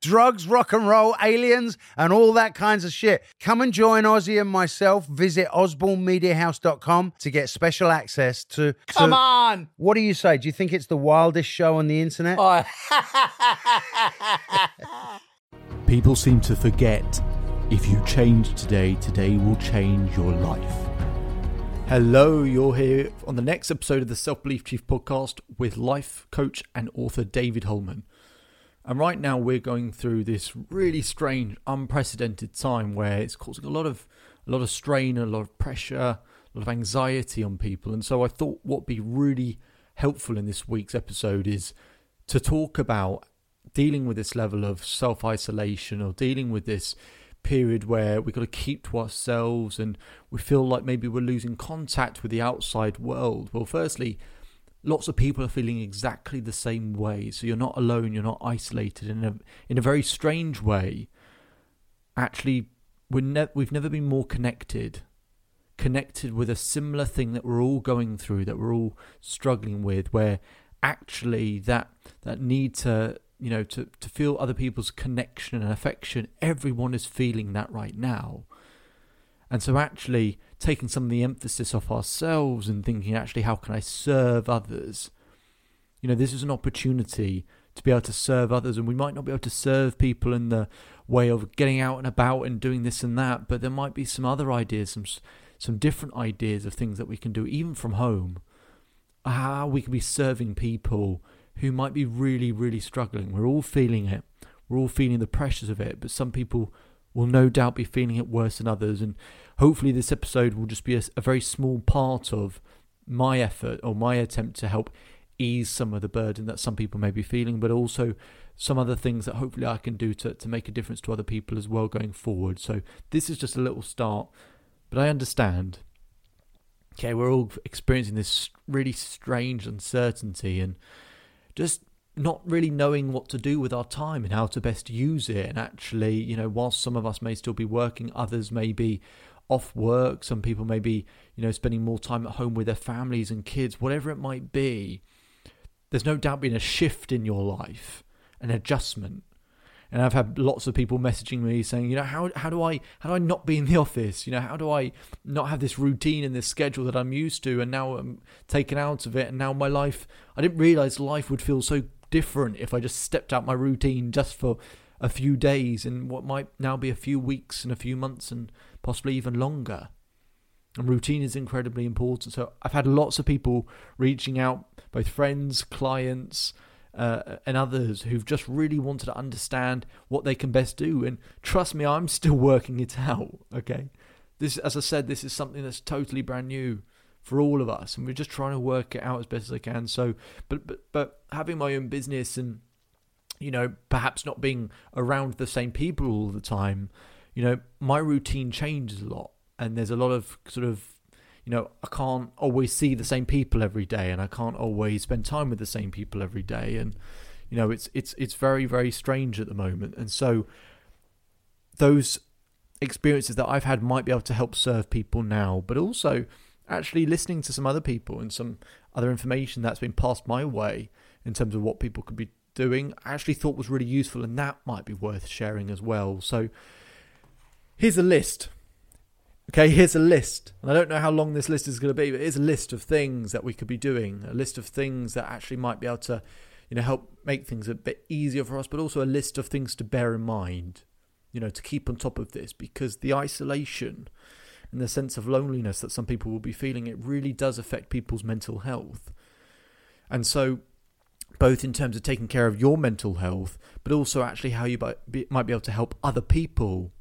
Drugs, rock and roll, aliens, and all that kinds of shit. Come and join Ozzy and myself. Visit osbornemediahouse.com to get special access to. to- Come on! What do you say? Do you think it's the wildest show on the internet? Oh, People seem to forget if you change today, today will change your life. Hello, you're here on the next episode of the Self Belief Chief podcast with life coach and author David Holman. And right now we're going through this really strange, unprecedented time where it's causing a lot of a lot of strain, a lot of pressure, a lot of anxiety on people. And so I thought what'd be really helpful in this week's episode is to talk about dealing with this level of self isolation or dealing with this period where we've got to keep to ourselves and we feel like maybe we're losing contact with the outside world. Well, firstly, lots of people are feeling exactly the same way. So you're not alone, you're not isolated in a in a very strange way. Actually, we're ne- we've never been more connected. Connected with a similar thing that we're all going through, that we're all struggling with, where actually that that need to you know to to feel other people's connection and affection everyone is feeling that right now and so actually taking some of the emphasis off ourselves and thinking actually how can i serve others you know this is an opportunity to be able to serve others and we might not be able to serve people in the way of getting out and about and doing this and that but there might be some other ideas some some different ideas of things that we can do even from home how we can be serving people who might be really, really struggling. We're all feeling it. We're all feeling the pressures of it, but some people will no doubt be feeling it worse than others. And hopefully, this episode will just be a, a very small part of my effort or my attempt to help ease some of the burden that some people may be feeling, but also some other things that hopefully I can do to, to make a difference to other people as well going forward. So, this is just a little start, but I understand. Okay, we're all experiencing this really strange uncertainty and just not really knowing what to do with our time and how to best use it. And actually, you know, whilst some of us may still be working, others may be off work, some people may be, you know, spending more time at home with their families and kids, whatever it might be. There's no doubt been a shift in your life, an adjustment. And I've had lots of people messaging me saying, you know, how how do I how do I not be in the office? You know, how do I not have this routine and this schedule that I'm used to and now I'm taken out of it and now my life I didn't realize life would feel so different if I just stepped out my routine just for a few days and what might now be a few weeks and a few months and possibly even longer. And routine is incredibly important. So I've had lots of people reaching out, both friends, clients, uh, and others who've just really wanted to understand what they can best do. And trust me, I'm still working it out. Okay, this, as I said, this is something that's totally brand new for all of us, and we're just trying to work it out as best as I can. So, but but but having my own business and you know perhaps not being around the same people all the time, you know, my routine changes a lot, and there's a lot of sort of you know, I can't always see the same people every day, and I can't always spend time with the same people every day, and you know, it's it's it's very very strange at the moment, and so those experiences that I've had might be able to help serve people now, but also actually listening to some other people and some other information that's been passed my way in terms of what people could be doing, I actually thought was really useful, and that might be worth sharing as well. So here's a list Okay, here's a list. And I don't know how long this list is going to be, but here's a list of things that we could be doing, a list of things that actually might be able to, you know, help make things a bit easier for us, but also a list of things to bear in mind, you know, to keep on top of this because the isolation and the sense of loneliness that some people will be feeling, it really does affect people's mental health. And so both in terms of taking care of your mental health, but also actually how you might be, might be able to help other people,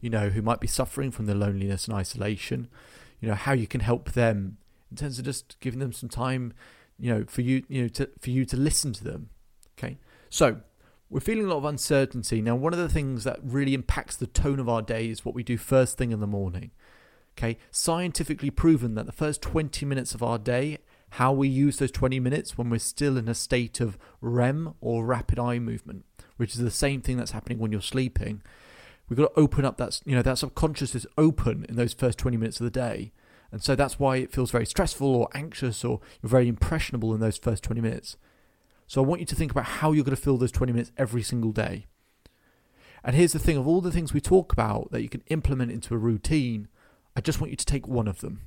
you know, who might be suffering from the loneliness and isolation. You know, how you can help them in terms of just giving them some time, you know, for you, you know, to, for you to listen to them. Okay, so we're feeling a lot of uncertainty now. One of the things that really impacts the tone of our day is what we do first thing in the morning. Okay, scientifically proven that the first 20 minutes of our day how we use those 20 minutes when we're still in a state of REM or rapid eye movement, which is the same thing that's happening when you're sleeping. We've got to open up that, you know, that subconscious is open in those first 20 minutes of the day. And so that's why it feels very stressful or anxious or you're very impressionable in those first 20 minutes. So I want you to think about how you're going to fill those 20 minutes every single day. And here's the thing of all the things we talk about that you can implement into a routine, I just want you to take one of them.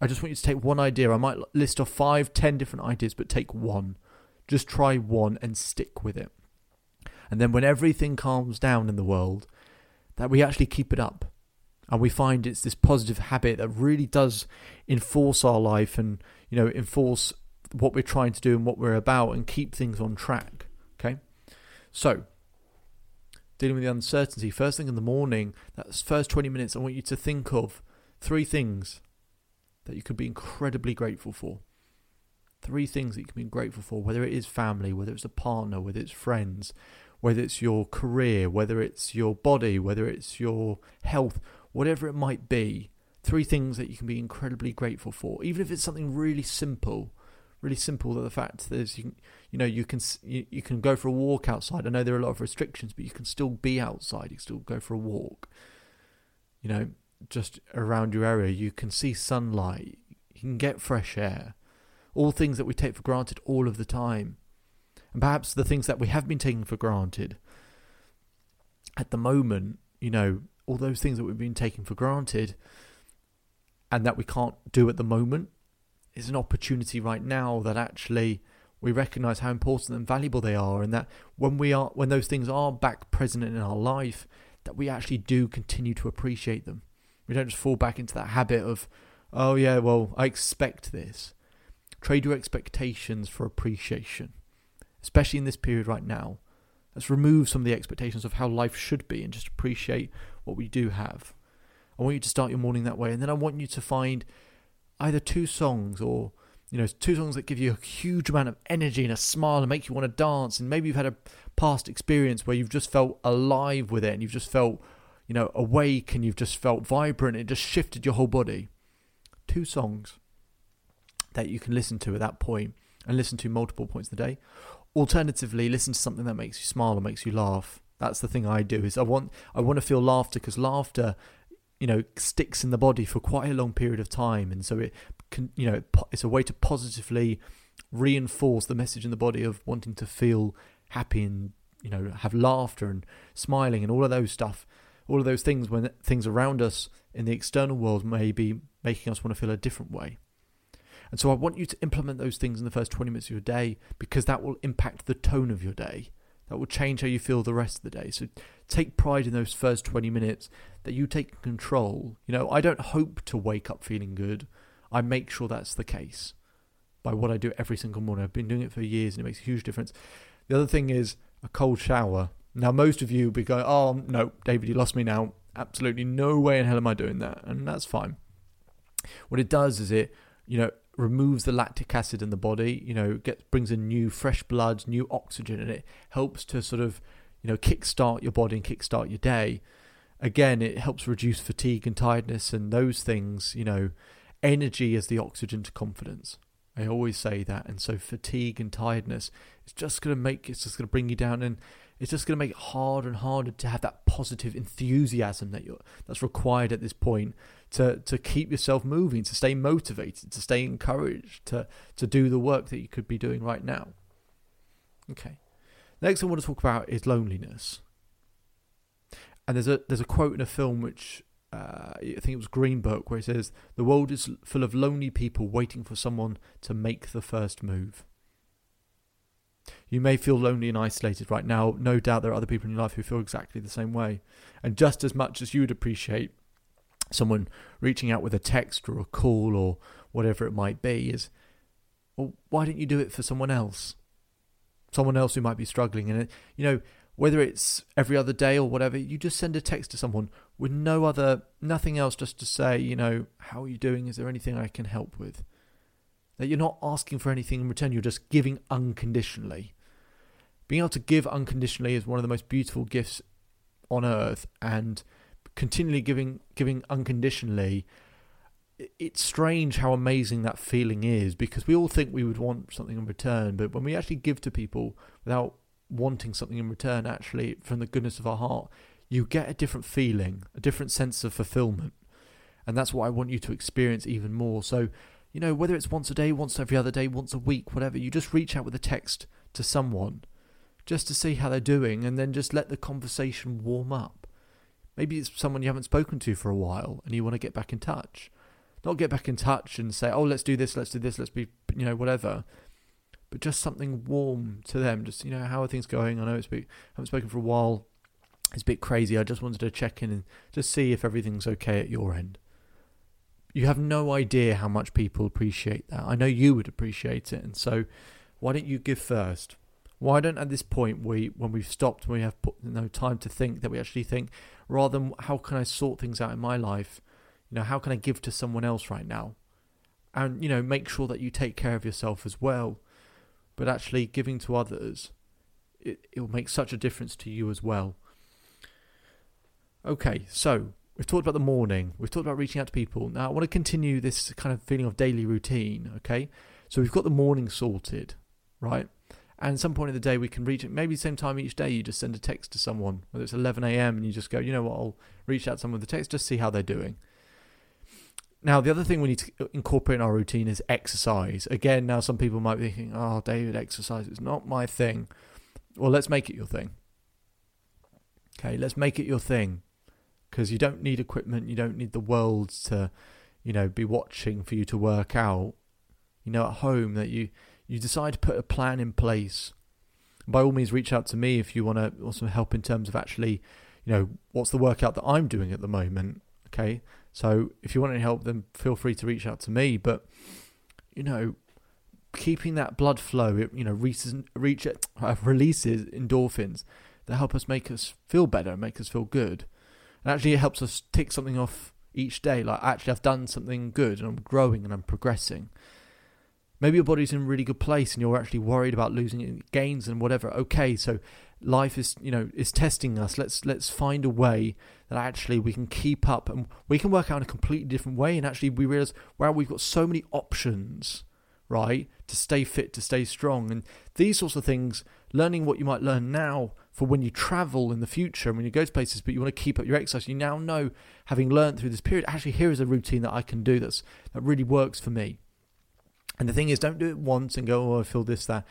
I just want you to take one idea. I might list off five, ten different ideas, but take one. Just try one and stick with it. And then when everything calms down in the world, that we actually keep it up. And we find it's this positive habit that really does enforce our life and, you know, enforce what we're trying to do and what we're about and keep things on track. Okay? So, dealing with the uncertainty, first thing in the morning, that first 20 minutes, I want you to think of three things that you could be incredibly grateful for. Three things that you can be grateful for, whether it is family, whether it's a partner, whether it's friends, whether it's your career, whether it's your body, whether it's your health, whatever it might be. Three things that you can be incredibly grateful for, even if it's something really simple, really simple. That the fact is, you can, you know, you can you, you can go for a walk outside. I know there are a lot of restrictions, but you can still be outside. You can still go for a walk. You know, just around your area. You can see sunlight, you can get fresh air, all things that we take for granted all of the time. And perhaps the things that we have been taking for granted at the moment, you know, all those things that we've been taking for granted and that we can't do at the moment is an opportunity right now that actually we recognize how important and valuable they are and that when we are when those things are back present in our life that we actually do continue to appreciate them we don't just fall back into that habit of, oh yeah, well, I expect this. Trade your expectations for appreciation, especially in this period right now. Let's remove some of the expectations of how life should be and just appreciate what we do have. I want you to start your morning that way, and then I want you to find either two songs or you know two songs that give you a huge amount of energy and a smile and make you want to dance and maybe you've had a past experience where you've just felt alive with it and you've just felt you know, awake and you've just felt vibrant. It just shifted your whole body. Two songs that you can listen to at that point and listen to multiple points of the day. Alternatively, listen to something that makes you smile or makes you laugh. That's the thing I do. Is I want I want to feel laughter because laughter, you know, sticks in the body for quite a long period of time, and so it can you know it's a way to positively reinforce the message in the body of wanting to feel happy and you know have laughter and smiling and all of those stuff all of those things when things around us in the external world may be making us want to feel a different way. And so I want you to implement those things in the first 20 minutes of your day because that will impact the tone of your day. That will change how you feel the rest of the day. So take pride in those first 20 minutes that you take control. You know, I don't hope to wake up feeling good. I make sure that's the case by what I do every single morning. I've been doing it for years and it makes a huge difference. The other thing is a cold shower now, most of you will be going, oh, no, David, you lost me now. Absolutely no way in hell am I doing that. And that's fine. What it does is it, you know, removes the lactic acid in the body, you know, gets brings in new fresh blood, new oxygen, and it helps to sort of, you know, kickstart your body and kickstart your day. Again, it helps reduce fatigue and tiredness and those things, you know, energy is the oxygen to confidence. I always say that. And so fatigue and tiredness, it's just going to make, it's just going to bring you down. And it's just going to make it harder and harder to have that positive enthusiasm that you're, that's required at this point to to keep yourself moving, to stay motivated, to stay encouraged, to to do the work that you could be doing right now. Okay. Next, I want to talk about is loneliness. And there's a there's a quote in a film which uh, I think it was Green Book where it says, "The world is full of lonely people waiting for someone to make the first move." You may feel lonely and isolated right now. No doubt there are other people in your life who feel exactly the same way. And just as much as you would appreciate someone reaching out with a text or a call or whatever it might be, is well, why don't you do it for someone else? someone else who might be struggling. And, you know, whether it's every other day or whatever, you just send a text to someone with no other, nothing else, just to say, you know, how are you doing? Is there anything I can help with? That you're not asking for anything in return, you're just giving unconditionally. Being able to give unconditionally is one of the most beautiful gifts on earth, and continually giving giving unconditionally it's strange how amazing that feeling is because we all think we would want something in return, but when we actually give to people without wanting something in return, actually from the goodness of our heart, you get a different feeling, a different sense of fulfillment. And that's what I want you to experience even more. So, you know, whether it's once a day, once every other day, once a week, whatever, you just reach out with a text to someone just to see how they're doing and then just let the conversation warm up. Maybe it's someone you haven't spoken to for a while and you want to get back in touch not get back in touch and say, oh, let's do this, let's do this, let's be, you know, whatever. But just something warm to them. Just, you know, how are things going? I know it's been, haven't spoken for a while. It's a bit crazy. I just wanted to check in and just see if everything's okay at your end. You have no idea how much people appreciate that. I know you would appreciate it. And so why don't you give first? Why don't at this point we, when we've stopped, when we have put, you know, time to think, that we actually think rather than how can I sort things out in my life? You know, how can I give to someone else right now? And, you know, make sure that you take care of yourself as well. But actually, giving to others, it, it will make such a difference to you as well. Okay, so we've talked about the morning, we've talked about reaching out to people. Now, I want to continue this kind of feeling of daily routine, okay? So we've got the morning sorted, right? And some point in the day, we can reach it. Maybe same time each day, you just send a text to someone, whether it's 11 a.m. and you just go, you know what, I'll reach out to someone with a text, just see how they're doing. Now, the other thing we need to incorporate in our routine is exercise. Again, now some people might be thinking, oh, David, exercise is not my thing. Well, let's make it your thing. Okay, let's make it your thing. Because you don't need equipment, you don't need the world to, you know, be watching for you to work out. You know, at home, that you, you decide to put a plan in place. By all means, reach out to me if you want to also help in terms of actually, you know, what's the workout that I'm doing at the moment. Okay, so if you want any help, then feel free to reach out to me. But you know, keeping that blood flow, it, you know, reaches, reach, uh, releases endorphins that help us make us feel better, make us feel good. And actually, it helps us tick something off each day. Like, actually, I've done something good and I'm growing and I'm progressing. Maybe your body's in a really good place and you're actually worried about losing gains and whatever. Okay, so life is you know is testing us. Let's let's find a way that actually we can keep up and we can work out in a completely different way. And actually we realize wow we've got so many options right to stay fit to stay strong. And these sorts of things learning what you might learn now for when you travel in the future and when you go to places but you want to keep up your exercise you now know having learned through this period actually here is a routine that i can do that's that really works for me and the thing is don't do it once and go oh i feel this that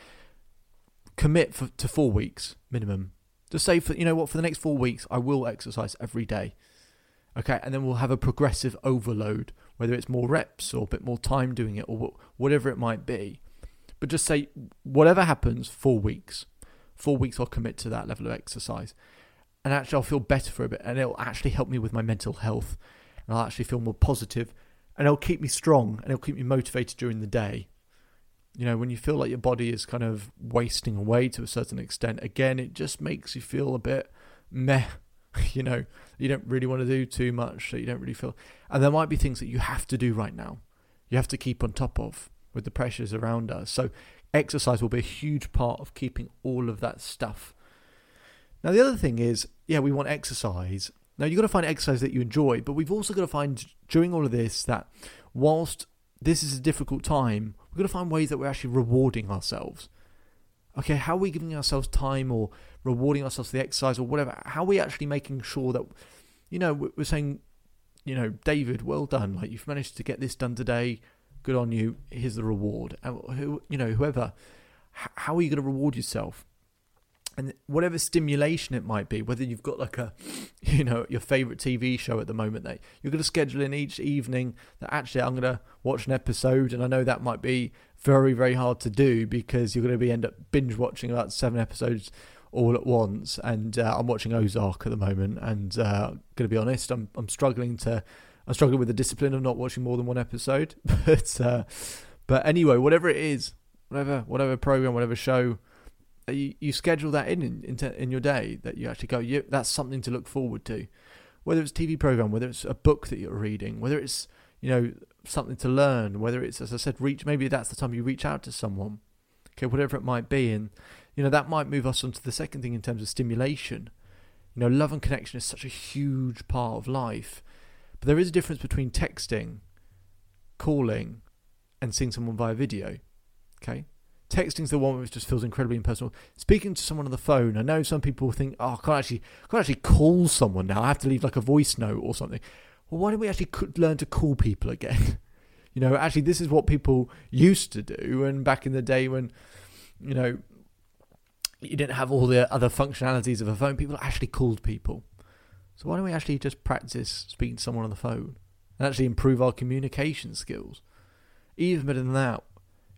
commit for, to four weeks minimum. Just say for you know what for the next four weeks I will exercise every day. Okay, and then we'll have a progressive overload, whether it's more reps or a bit more time doing it or whatever it might be. But just say whatever happens, four weeks. Four weeks I'll commit to that level of exercise. And actually I'll feel better for a bit and it'll actually help me with my mental health. And I'll actually feel more positive and it'll keep me strong and it'll keep me motivated during the day you know, when you feel like your body is kind of wasting away to a certain extent, again, it just makes you feel a bit meh. You know, you don't really want to do too much, so you don't really feel. And there might be things that you have to do right now. You have to keep on top of with the pressures around us. So, exercise will be a huge part of keeping all of that stuff. Now, the other thing is, yeah, we want exercise. Now, you've got to find exercise that you enjoy, but we've also got to find during all of this that whilst this is a difficult time, we've got to find ways that we're actually rewarding ourselves. Okay, how are we giving ourselves time or rewarding ourselves for the exercise or whatever? How are we actually making sure that, you know, we're saying, you know, David, well done. Like you've managed to get this done today. Good on you. Here's the reward. And who, you know, whoever, how are you going to reward yourself? And whatever stimulation it might be, whether you've got like a, you know, your favorite TV show at the moment that you're going to schedule in each evening that actually I'm going to watch an episode, and I know that might be very very hard to do because you're going to be end up binge watching about seven episodes all at once, and uh, I'm watching Ozark at the moment, and uh, going to be honest, I'm I'm struggling to, I'm struggling with the discipline of not watching more than one episode, but uh, but anyway, whatever it is, whatever whatever program, whatever show you, you schedule that in in, in, in your day that you actually go, you, that's something to look forward to. Whether it's a TV program, whether it's a book that you're reading, whether it's you know something to learn, whether it's as I said, reach maybe that's the time you reach out to someone, okay, whatever it might be, and you know that might move us on to the second thing in terms of stimulation. You know, love and connection is such a huge part of life, but there is a difference between texting, calling, and seeing someone via video. Okay, Texting's the one which just feels incredibly impersonal. Speaking to someone on the phone, I know some people think, "Oh, I can't actually, I can't actually call someone now. I have to leave like a voice note or something." Well, why don't we actually learn to call people again? you know, actually, this is what people used to do, and back in the day when, you know, you didn't have all the other functionalities of a phone, people actually called people. So why don't we actually just practice speaking to someone on the phone and actually improve our communication skills? Even better than that,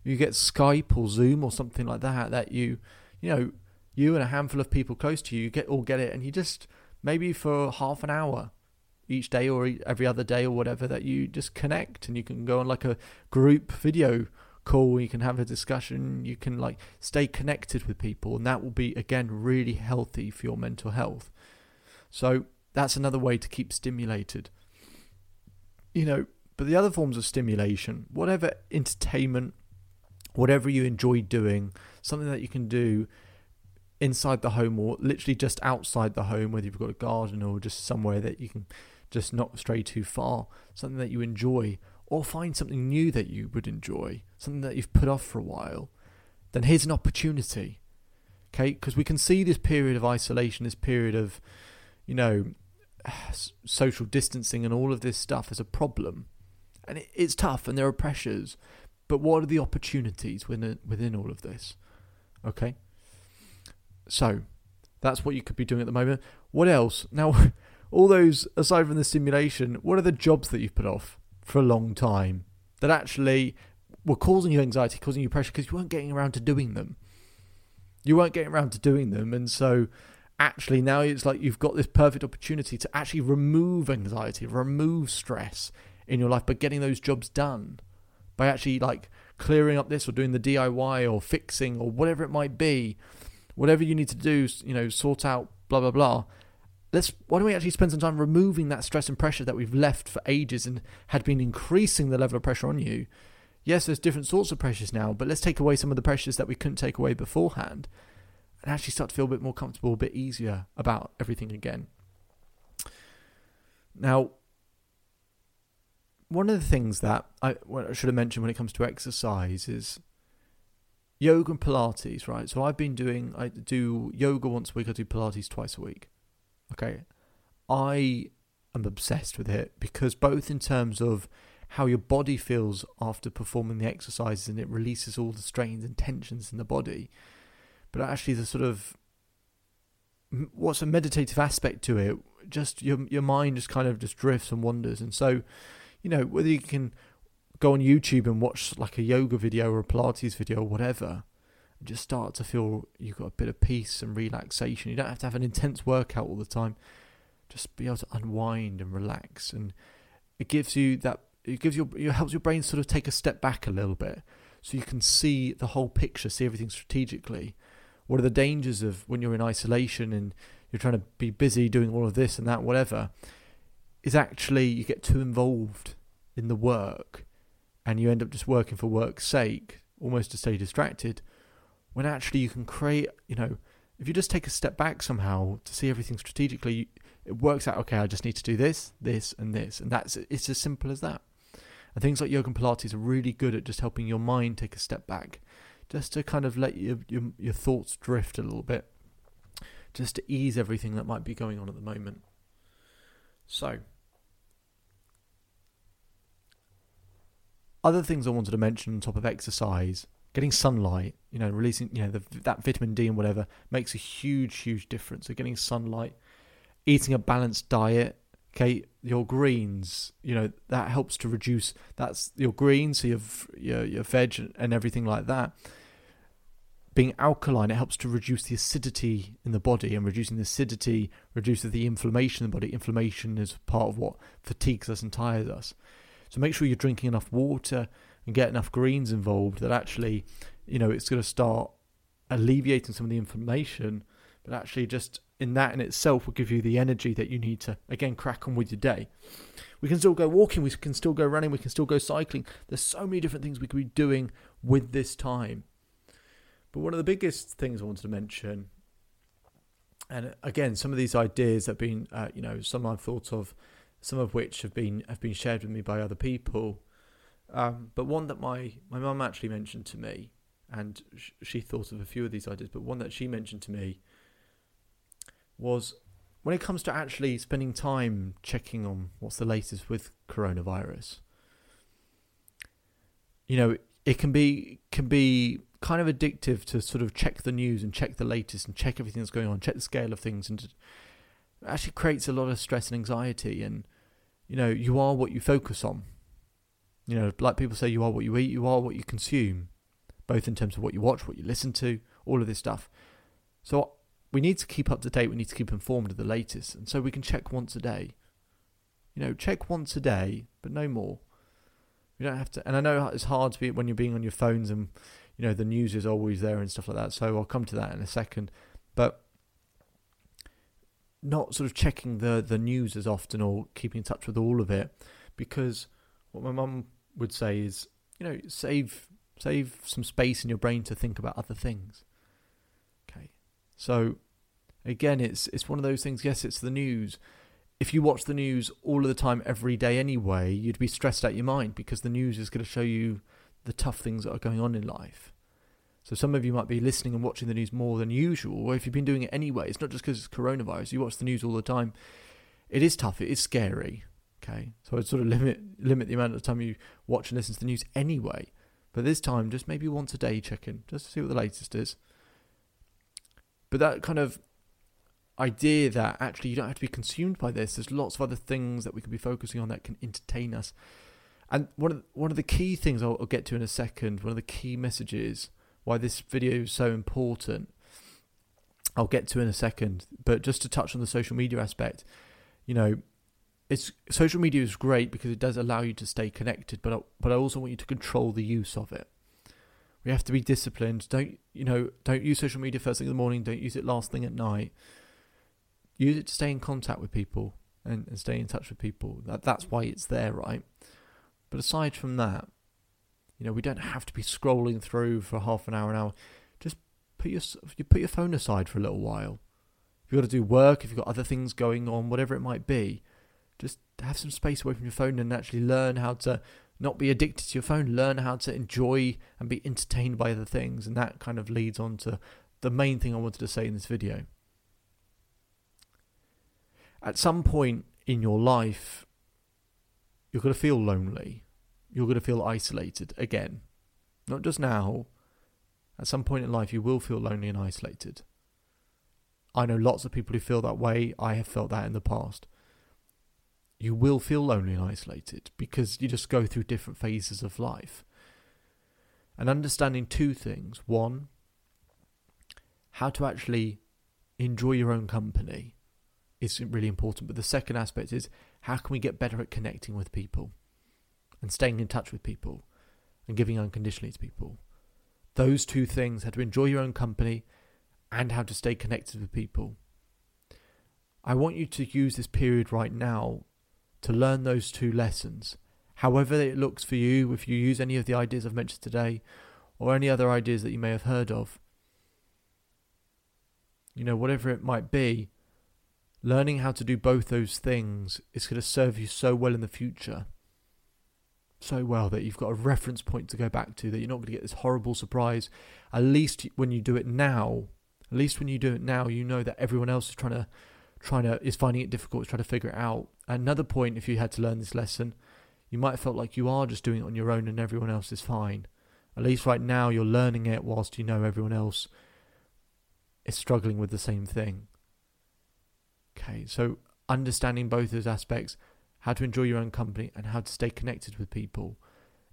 you get Skype or Zoom or something like that that you you know you and a handful of people close to you, you get all get it and you just maybe for half an hour each day or every other day or whatever that you just connect and you can go on like a group video call you can have a discussion you can like stay connected with people and that will be again really healthy for your mental health. So that's another way to keep stimulated. You know but the other forms of stimulation whatever entertainment whatever you enjoy doing, something that you can do inside the home or literally just outside the home, whether you've got a garden or just somewhere that you can just not stray too far, something that you enjoy, or find something new that you would enjoy, something that you've put off for a while, then here's an opportunity. Okay, because we can see this period of isolation, this period of, you know, social distancing and all of this stuff as a problem. And it's tough and there are pressures. But what are the opportunities within within all of this? Okay. So that's what you could be doing at the moment. What else? Now, all those aside from the simulation, what are the jobs that you've put off for a long time that actually were causing you anxiety, causing you pressure because you weren't getting around to doing them? You weren't getting around to doing them, and so actually now it's like you've got this perfect opportunity to actually remove anxiety, remove stress in your life by getting those jobs done by actually like clearing up this or doing the DIY or fixing or whatever it might be, whatever you need to do, you know, sort out, blah, blah, blah. Let's, why don't we actually spend some time removing that stress and pressure that we've left for ages and had been increasing the level of pressure on you? Yes, there's different sorts of pressures now, but let's take away some of the pressures that we couldn't take away beforehand and actually start to feel a bit more comfortable, a bit easier about everything again. Now, one of the things that I, I should have mentioned when it comes to exercise is yoga and Pilates, right? So I've been doing, I do yoga once a week, I do Pilates twice a week. Okay. I am obsessed with it because both in terms of how your body feels after performing the exercises and it releases all the strains and tensions in the body, but actually the sort of what's a meditative aspect to it, just your your mind just kind of just drifts and wanders. And so you know, whether you can go on YouTube and watch like a yoga video or a Pilates video or whatever, and just start to feel you've got a bit of peace and relaxation. You don't have to have an intense workout all the time. Just be able to unwind and relax, and it gives you that. It gives your it helps your brain sort of take a step back a little bit, so you can see the whole picture, see everything strategically. What are the dangers of when you're in isolation and you're trying to be busy doing all of this and that, whatever? Is actually you get too involved in the work and you end up just working for work's sake, almost to stay distracted, when actually you can create, you know, if you just take a step back somehow to see everything strategically, it works out, okay, I just need to do this, this, and this. And that's it's as simple as that. And things like yoga and Pilates are really good at just helping your mind take a step back, just to kind of let your, your, your thoughts drift a little bit, just to ease everything that might be going on at the moment. So, Other things I wanted to mention on top of exercise, getting sunlight, you know, releasing, you know, the, that vitamin D and whatever makes a huge, huge difference. So getting sunlight, eating a balanced diet, okay, your greens, you know, that helps to reduce. That's your greens, so your your, your veg and everything like that. Being alkaline, it helps to reduce the acidity in the body, and reducing the acidity reduces the inflammation in the body. Inflammation is part of what fatigues us and tires us. So make sure you're drinking enough water and get enough greens involved that actually, you know, it's going to start alleviating some of the inflammation, but actually just in that in itself will give you the energy that you need to again crack on with your day. We can still go walking, we can still go running, we can still go cycling. There's so many different things we could be doing with this time. But one of the biggest things I wanted to mention, and again, some of these ideas have been, uh, you know, some I've thought of, some of which have been have been shared with me by other people. Um, but one that my my mum actually mentioned to me, and sh- she thought of a few of these ideas, but one that she mentioned to me was when it comes to actually spending time checking on what's the latest with coronavirus. You know, it can be can be kind of addictive to sort of check the news and check the latest and check everything that's going on, check the scale of things, and actually creates a lot of stress and anxiety. And you know, you are what you focus on. You know, like people say, you are what you eat, you are what you consume, both in terms of what you watch, what you listen to, all of this stuff. So we need to keep up to date. We need to keep informed of the latest, and so we can check once a day. You know, check once a day, but no more. You don't have to. And I know it's hard to be when you're being on your phones, and you know the news is always there and stuff like that. So I'll come to that in a second, but not sort of checking the the news as often or keeping in touch with all of it, because what my mum would say is, you know, save save some space in your brain to think about other things. Okay, so again, it's it's one of those things. Yes, it's the news. If you watch the news all of the time, every day anyway, you'd be stressed out your mind because the news is going to show you the tough things that are going on in life. So some of you might be listening and watching the news more than usual, or if you've been doing it anyway, it's not just because it's coronavirus. You watch the news all the time. It is tough. It is scary. Okay, so I'd sort of limit limit the amount of time you watch and listen to the news anyway. But this time, just maybe once a day, check in just to see what the latest is. But that kind of idea that actually you don't have to be consumed by this. There's lots of other things that we can be focusing on that can entertain us. And one of the, one of the key things I'll, I'll get to in a second, one of the key messages why this video is so important, I'll get to in a second. But just to touch on the social media aspect, you know, it's social media is great because it does allow you to stay connected, but I, but I also want you to control the use of it. We have to be disciplined. Don't you know? Don't use social media first thing in the morning. Don't use it last thing at night use it to stay in contact with people and, and stay in touch with people. That that's why it's there, right? But aside from that, you know, we don't have to be scrolling through for half an hour, an hour. Just put your you put your phone aside for a little while. If you've got to do work, if you've got other things going on, whatever it might be, just have some space away from your phone and actually learn how to not be addicted to your phone. Learn how to enjoy and be entertained by other things, and that kind of leads on to the main thing I wanted to say in this video at some point in your life, you're going to feel lonely. You're going to feel isolated again. Not just now. At some point in life, you will feel lonely and isolated. I know lots of people who feel that way. I have felt that in the past. You will feel lonely and isolated because you just go through different phases of life. And understanding two things. One, how to actually enjoy your own company is really important. But the second aspect is how can we get better at connecting with people and staying in touch with people and giving unconditionally to people. Those two things, how to enjoy your own company and how to stay connected with people. I want you to use this period right now to learn those two lessons. However, it looks for you, if you use any of the ideas I've mentioned today or any other ideas that you may have heard of, you know, whatever it might be, learning how to do both those things is going to serve you so well in the future. So well that you've got a reference point to go back to, that you're not going to get this horrible surprise. At least when you do it now, at least when you do it now, you know that everyone else is trying to, trying to, is finding it difficult, to try to figure it out. Another point, if you had to learn this lesson, you might have felt like you are just doing it on your own and everyone else is fine. At least right now, you're learning it whilst you know everyone else is struggling with the same thing. Okay, so understanding both those aspects, how to enjoy your own company and how to stay connected with people,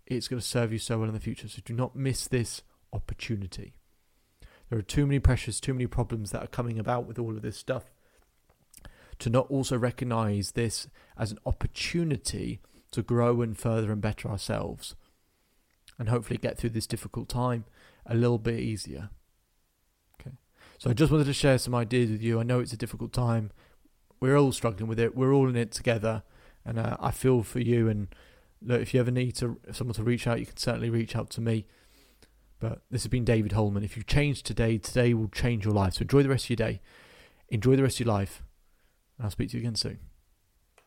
it's going to serve you so well in the future. So do not miss this opportunity. There are too many pressures, too many problems that are coming about with all of this stuff to not also recognize this as an opportunity to grow and further and better ourselves and hopefully get through this difficult time a little bit easier. Okay. So I just wanted to share some ideas with you. I know it's a difficult time. We're all struggling with it. We're all in it together, and uh, I feel for you. And look, if you ever need to someone to reach out, you can certainly reach out to me. But this has been David Holman. If you change today, today will change your life. So enjoy the rest of your day. Enjoy the rest of your life. And I'll speak to you again soon.